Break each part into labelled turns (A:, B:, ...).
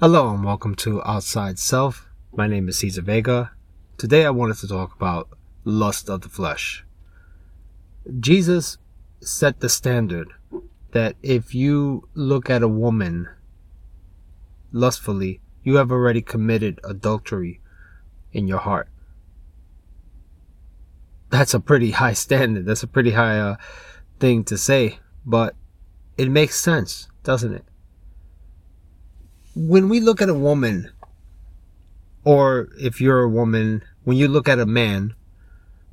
A: Hello and welcome to Outside Self. My name is Cesar Vega. Today I wanted to talk about lust of the flesh. Jesus set the standard that if you look at a woman lustfully, you have already committed adultery in your heart. That's a pretty high standard. That's a pretty high uh, thing to say, but it makes sense, doesn't it? When we look at a woman, or if you're a woman, when you look at a man,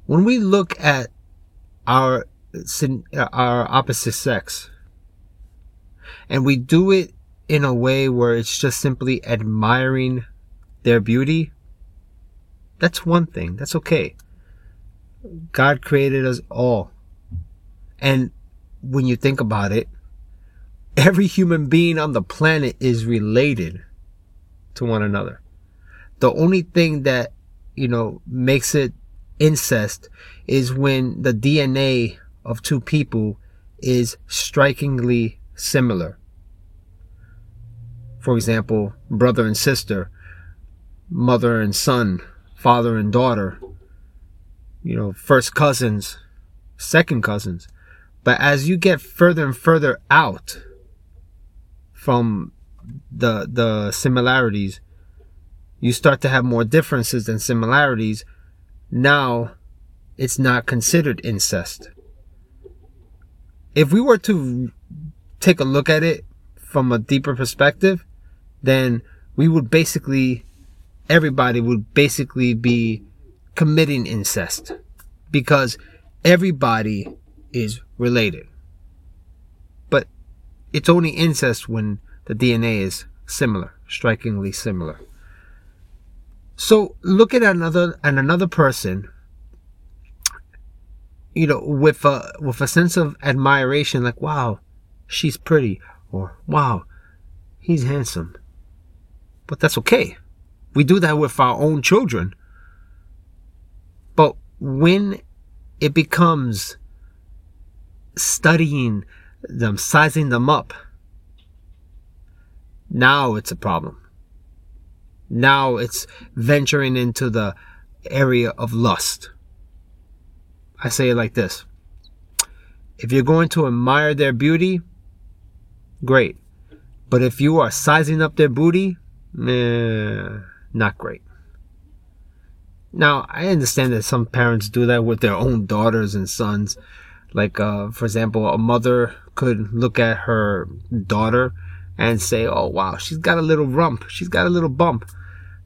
A: when we look at our uh, our opposite sex, and we do it in a way where it's just simply admiring their beauty, that's one thing. That's okay. God created us all. And when you think about it, every human being on the planet is related to one another. The only thing that, you know, makes it incest is when the DNA of two people is strikingly similar. For example, brother and sister, mother and son, father and daughter, you know, first cousins, second cousins. But as you get further and further out from the the similarities, you start to have more differences than similarities. Now it's not considered incest. If we were to take a look at it from a deeper perspective, then we would basically, everybody would basically be committing incest because everybody is related. It's only incest when the DNA is similar, strikingly similar. So look at another and another person, you know, with a with a sense of admiration, like wow, she's pretty, or wow, he's handsome. But that's okay. We do that with our own children. But when it becomes studying them, sizing them up, now it's a problem. Now it's venturing into the area of lust. I say it like this. If you're going to admire their beauty, great. But if you are sizing up their booty, eh, not great. Now, I understand that some parents do that with their own daughters and sons. Like, uh, for example, a mother could look at her daughter and say, oh, wow, she's got a little rump. She's got a little bump,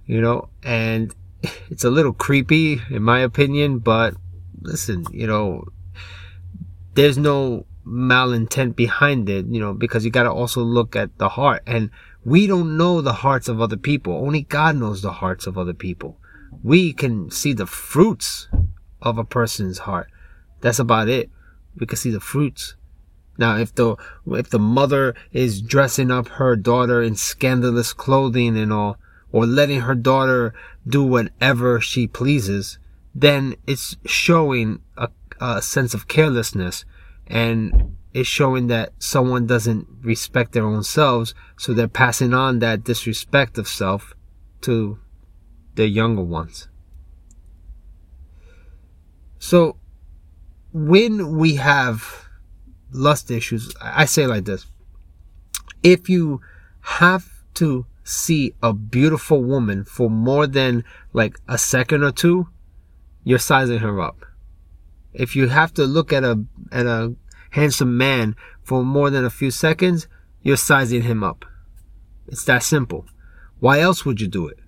A: you know, and it's a little creepy, in my opinion, but listen, you know, there's no malintent behind it, you know, because you got to also look at the heart. And we don't know the hearts of other people. Only God knows the hearts of other people. We can see the fruits of a person's heart. That's about it. We can see the fruits. Now, if the if the mother is dressing up her daughter in scandalous clothing and all, or letting her daughter do whatever she pleases, then it's showing a, a sense of carelessness and it's showing that someone doesn't respect their own selves, so they're passing on that disrespect of self to the younger ones. So, when we have lust issues, I say like this if you have to see a beautiful woman for more than like a second or two, you're sizing her up. If you have to look at a at a handsome man for more than a few seconds, you're sizing him up. It's that simple. Why else would you do it?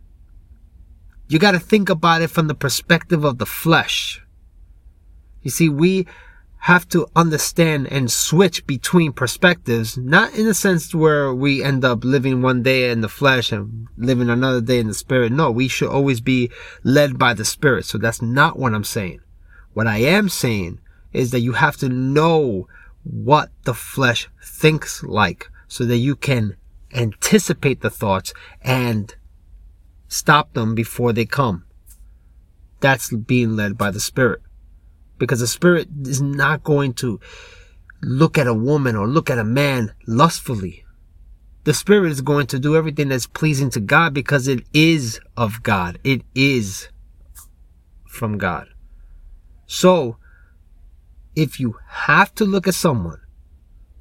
A: You got to think about it from the perspective of the flesh. You see, we have to understand and switch between perspectives, not in a sense where we end up living one day in the flesh and living another day in the spirit. No, we should always be led by the spirit. So that's not what I'm saying. What I am saying is that you have to know what the flesh thinks like so that you can anticipate the thoughts and stop them before they come. That's being led by the Spirit. Because the Spirit is not going to look at a woman or look at a man lustfully. the spirit is going to do everything that's pleasing to God because it is of God. It is from God. So, if you have to look at someone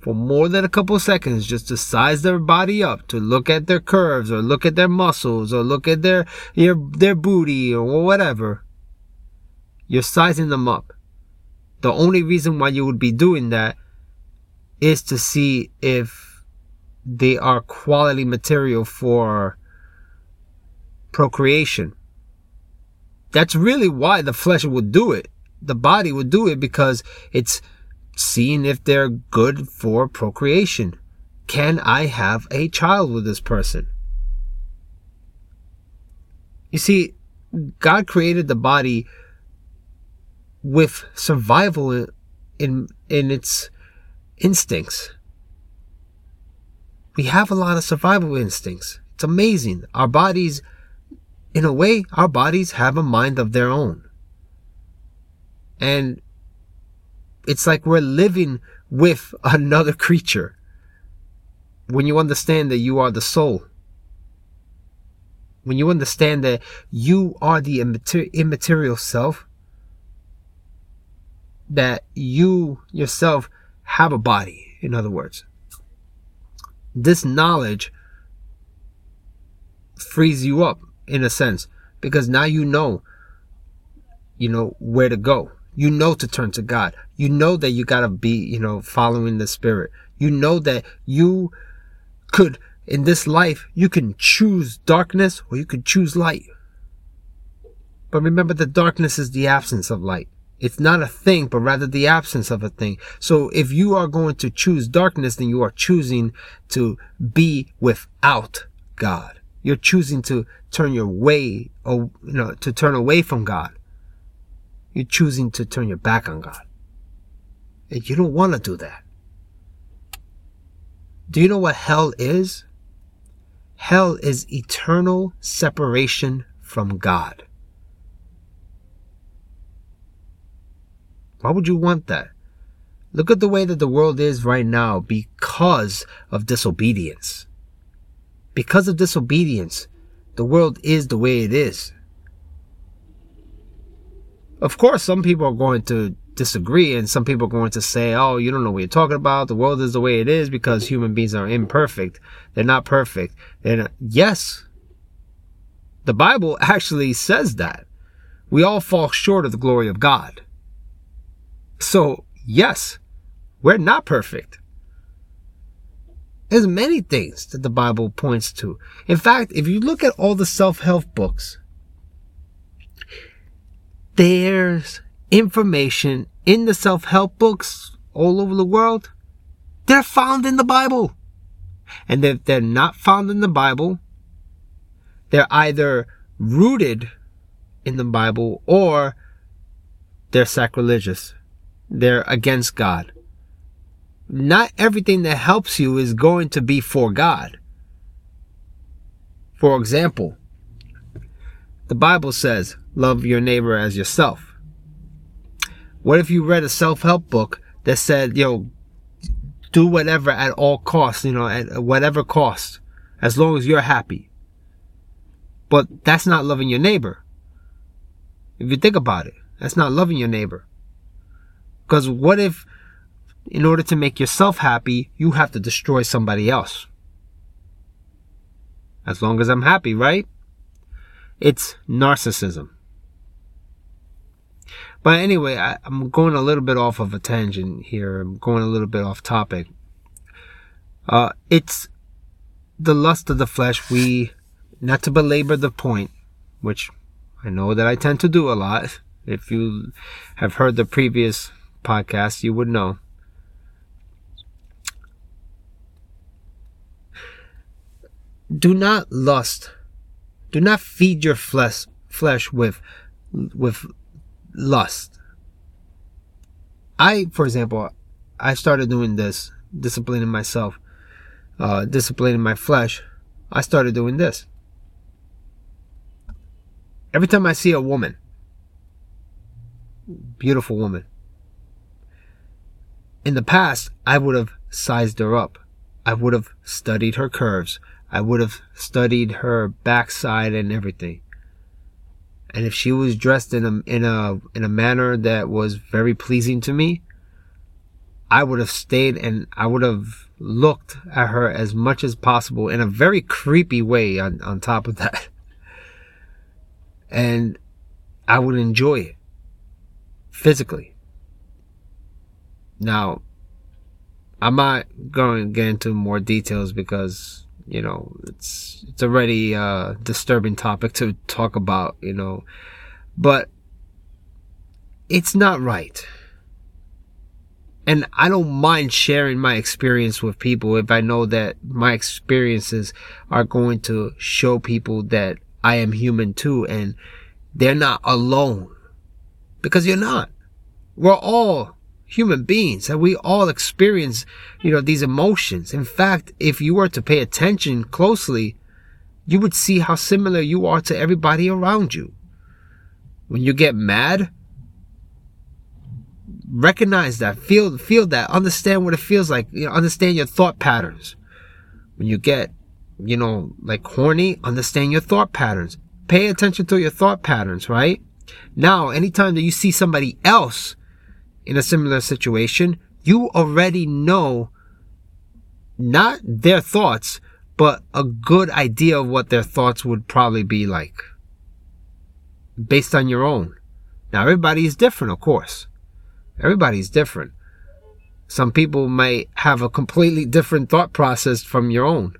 A: for more than a couple seconds just to size their body up, to look at their curves or look at their muscles or look at their their, their booty or whatever, you're sizing them up. The only reason why you would be doing that is to see if they are quality material for procreation. That's really why the flesh would do it. The body would do it because it's seeing if they're good for procreation. Can I have a child with this person? You see, God created the body with survival in, in, its instincts. We have a lot of survival instincts. It's amazing. Our bodies, in a way, our bodies have a mind of their own. And it's like we're living with another creature. When you understand that you are the soul, when you understand that you are the immaterial self, that you yourself have a body, in other words. This knowledge frees you up in a sense because now you know, you know, where to go. You know to turn to God. You know that you gotta be, you know, following the Spirit. You know that you could, in this life, you can choose darkness or you could choose light. But remember that darkness is the absence of light. It's not a thing, but rather the absence of a thing. So if you are going to choose darkness, then you are choosing to be without God. You're choosing to turn your way, you know, to turn away from God. You're choosing to turn your back on God. And you don't want to do that. Do you know what hell is? Hell is eternal separation from God. Why would you want that? Look at the way that the world is right now because of disobedience. Because of disobedience, the world is the way it is. Of course, some people are going to disagree and some people are going to say, oh, you don't know what you're talking about. The world is the way it is because human beings are imperfect. They're not perfect. They're uh, not. Yes. The Bible actually says that. We all fall short of the glory of God. So, yes, we're not perfect. There's many things that the Bible points to. In fact, if you look at all the self-help books, there's information in the self-help books all over the world. They're found in the Bible. And if they're not found in the Bible, they're either rooted in the Bible or they're sacrilegious they're against God. Not everything that helps you is going to be for God. For example, the Bible says, love your neighbor as yourself. What if you read a self-help book that said, yo, do whatever at all costs, you know, at whatever cost, as long as you're happy. But that's not loving your neighbor. If you think about it, that's not loving your neighbor. Because what if, in order to make yourself happy, you have to destroy somebody else? As long as I'm happy, right? It's narcissism. But anyway, I, am going a little bit off of a tangent here. I'm going a little bit off topic. Uh, it's the lust of the flesh. We, not to belabor the point, which I know that I tend to do a lot. If you have heard the previous podcast, you would know. Do not lust. Do not feed your flesh flesh with with lust. I, for example, I started doing this, disciplining myself, uh, disciplining my flesh. I started doing this. Every time I see a woman, beautiful woman, in the past, I would have sized her up. I would have studied her curves. I would have studied her backside and everything. And if she was dressed in a in a in a manner that was very pleasing to me, I would have stayed and I would have looked at her as much as possible in a very creepy way on, on top of that. And I would enjoy it physically. Now, I'm not going to get into more details because you know it's it's already a disturbing topic to talk about you know. But it's not right. And I don't mind sharing my experience with people if I know that my experiences are going to show people that I am human too and they're not alone. Because you're not. We're all human beings and we all experience, you know, these emotions. In fact, if you were to pay attention closely, you would see how similar you are to everybody around you. When you get mad, recognize that, feel feel that, understand what it feels like, you know, understand your thought patterns. When you get, you know, like horny, understand your thought patterns. Pay attention to your thought patterns, right? Now, anytime that you see somebody else in a similar situation, you already know not their thoughts, but a good idea of what their thoughts would probably be like based on your own. Now, everybody is different, of course. Everybody's different. Some people may have a completely different thought process from your own.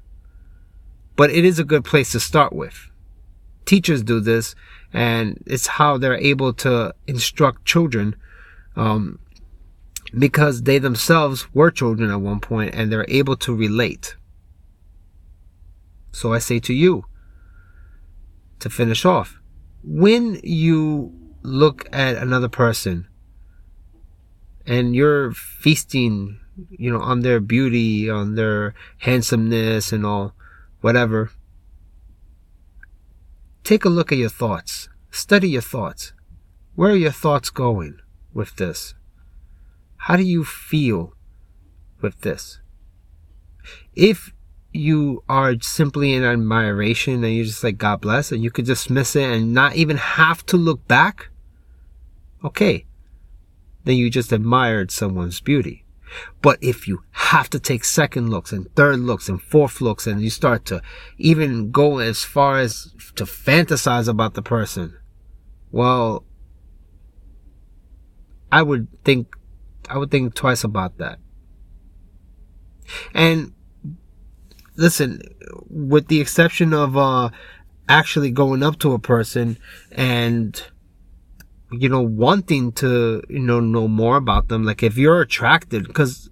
A: But it is a good place to start with. Teachers do this, and it's how they're able to instruct children um, because they themselves were children at one point and they're able to relate. So I say to you, to finish off, when you look at another person and you're feasting, you know, on their beauty, on their handsomeness and all, whatever, take a look at your thoughts. Study your thoughts. Where are your thoughts going? With this? How do you feel with this? If you are simply in admiration and you're just like, God bless, and you could dismiss it and not even have to look back, okay, then you just admired someone's beauty. But if you have to take second looks and third looks and fourth looks and you start to even go as far as to fantasize about the person, well, I would think, I would think twice about that. And listen, with the exception of, uh, actually going up to a person and, you know, wanting to, you know, know more about them. Like if you're attracted, cause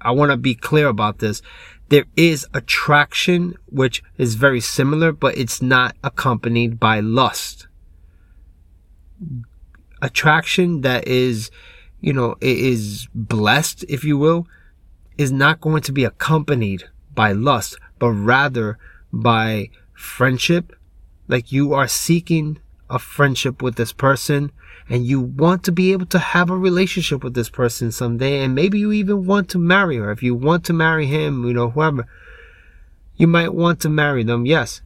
A: I want to be clear about this. There is attraction, which is very similar, but it's not accompanied by lust attraction that is, you know, is blessed, if you will, is not going to be accompanied by lust, but rather by friendship. Like you are seeking a friendship with this person and you want to be able to have a relationship with this person someday. And maybe you even want to marry her. If you want to marry him, you know, whoever, you might want to marry them. Yes.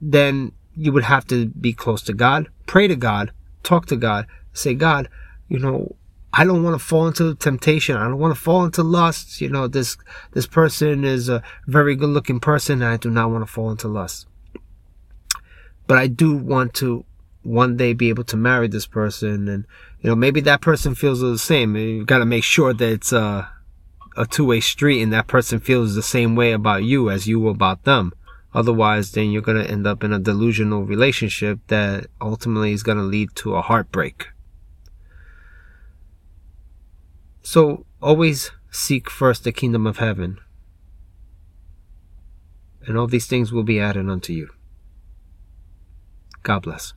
A: Then you would have to be close to God, pray to God, talk to God, say, God, you know, I don't want to fall into temptation. I don't want to fall into lust. You know, this, this person is a very good looking person and I do not want to fall into lust. But I do want to one day be able to marry this person and, you know, maybe that person feels the same. You've got to make sure that it's a, a two-way street and that person feels the same way about you as you about them. Otherwise, then you're going to end up in a delusional relationship that ultimately is going to lead to a heartbreak. So always seek first the kingdom of heaven, and all these things will be added unto you. God bless.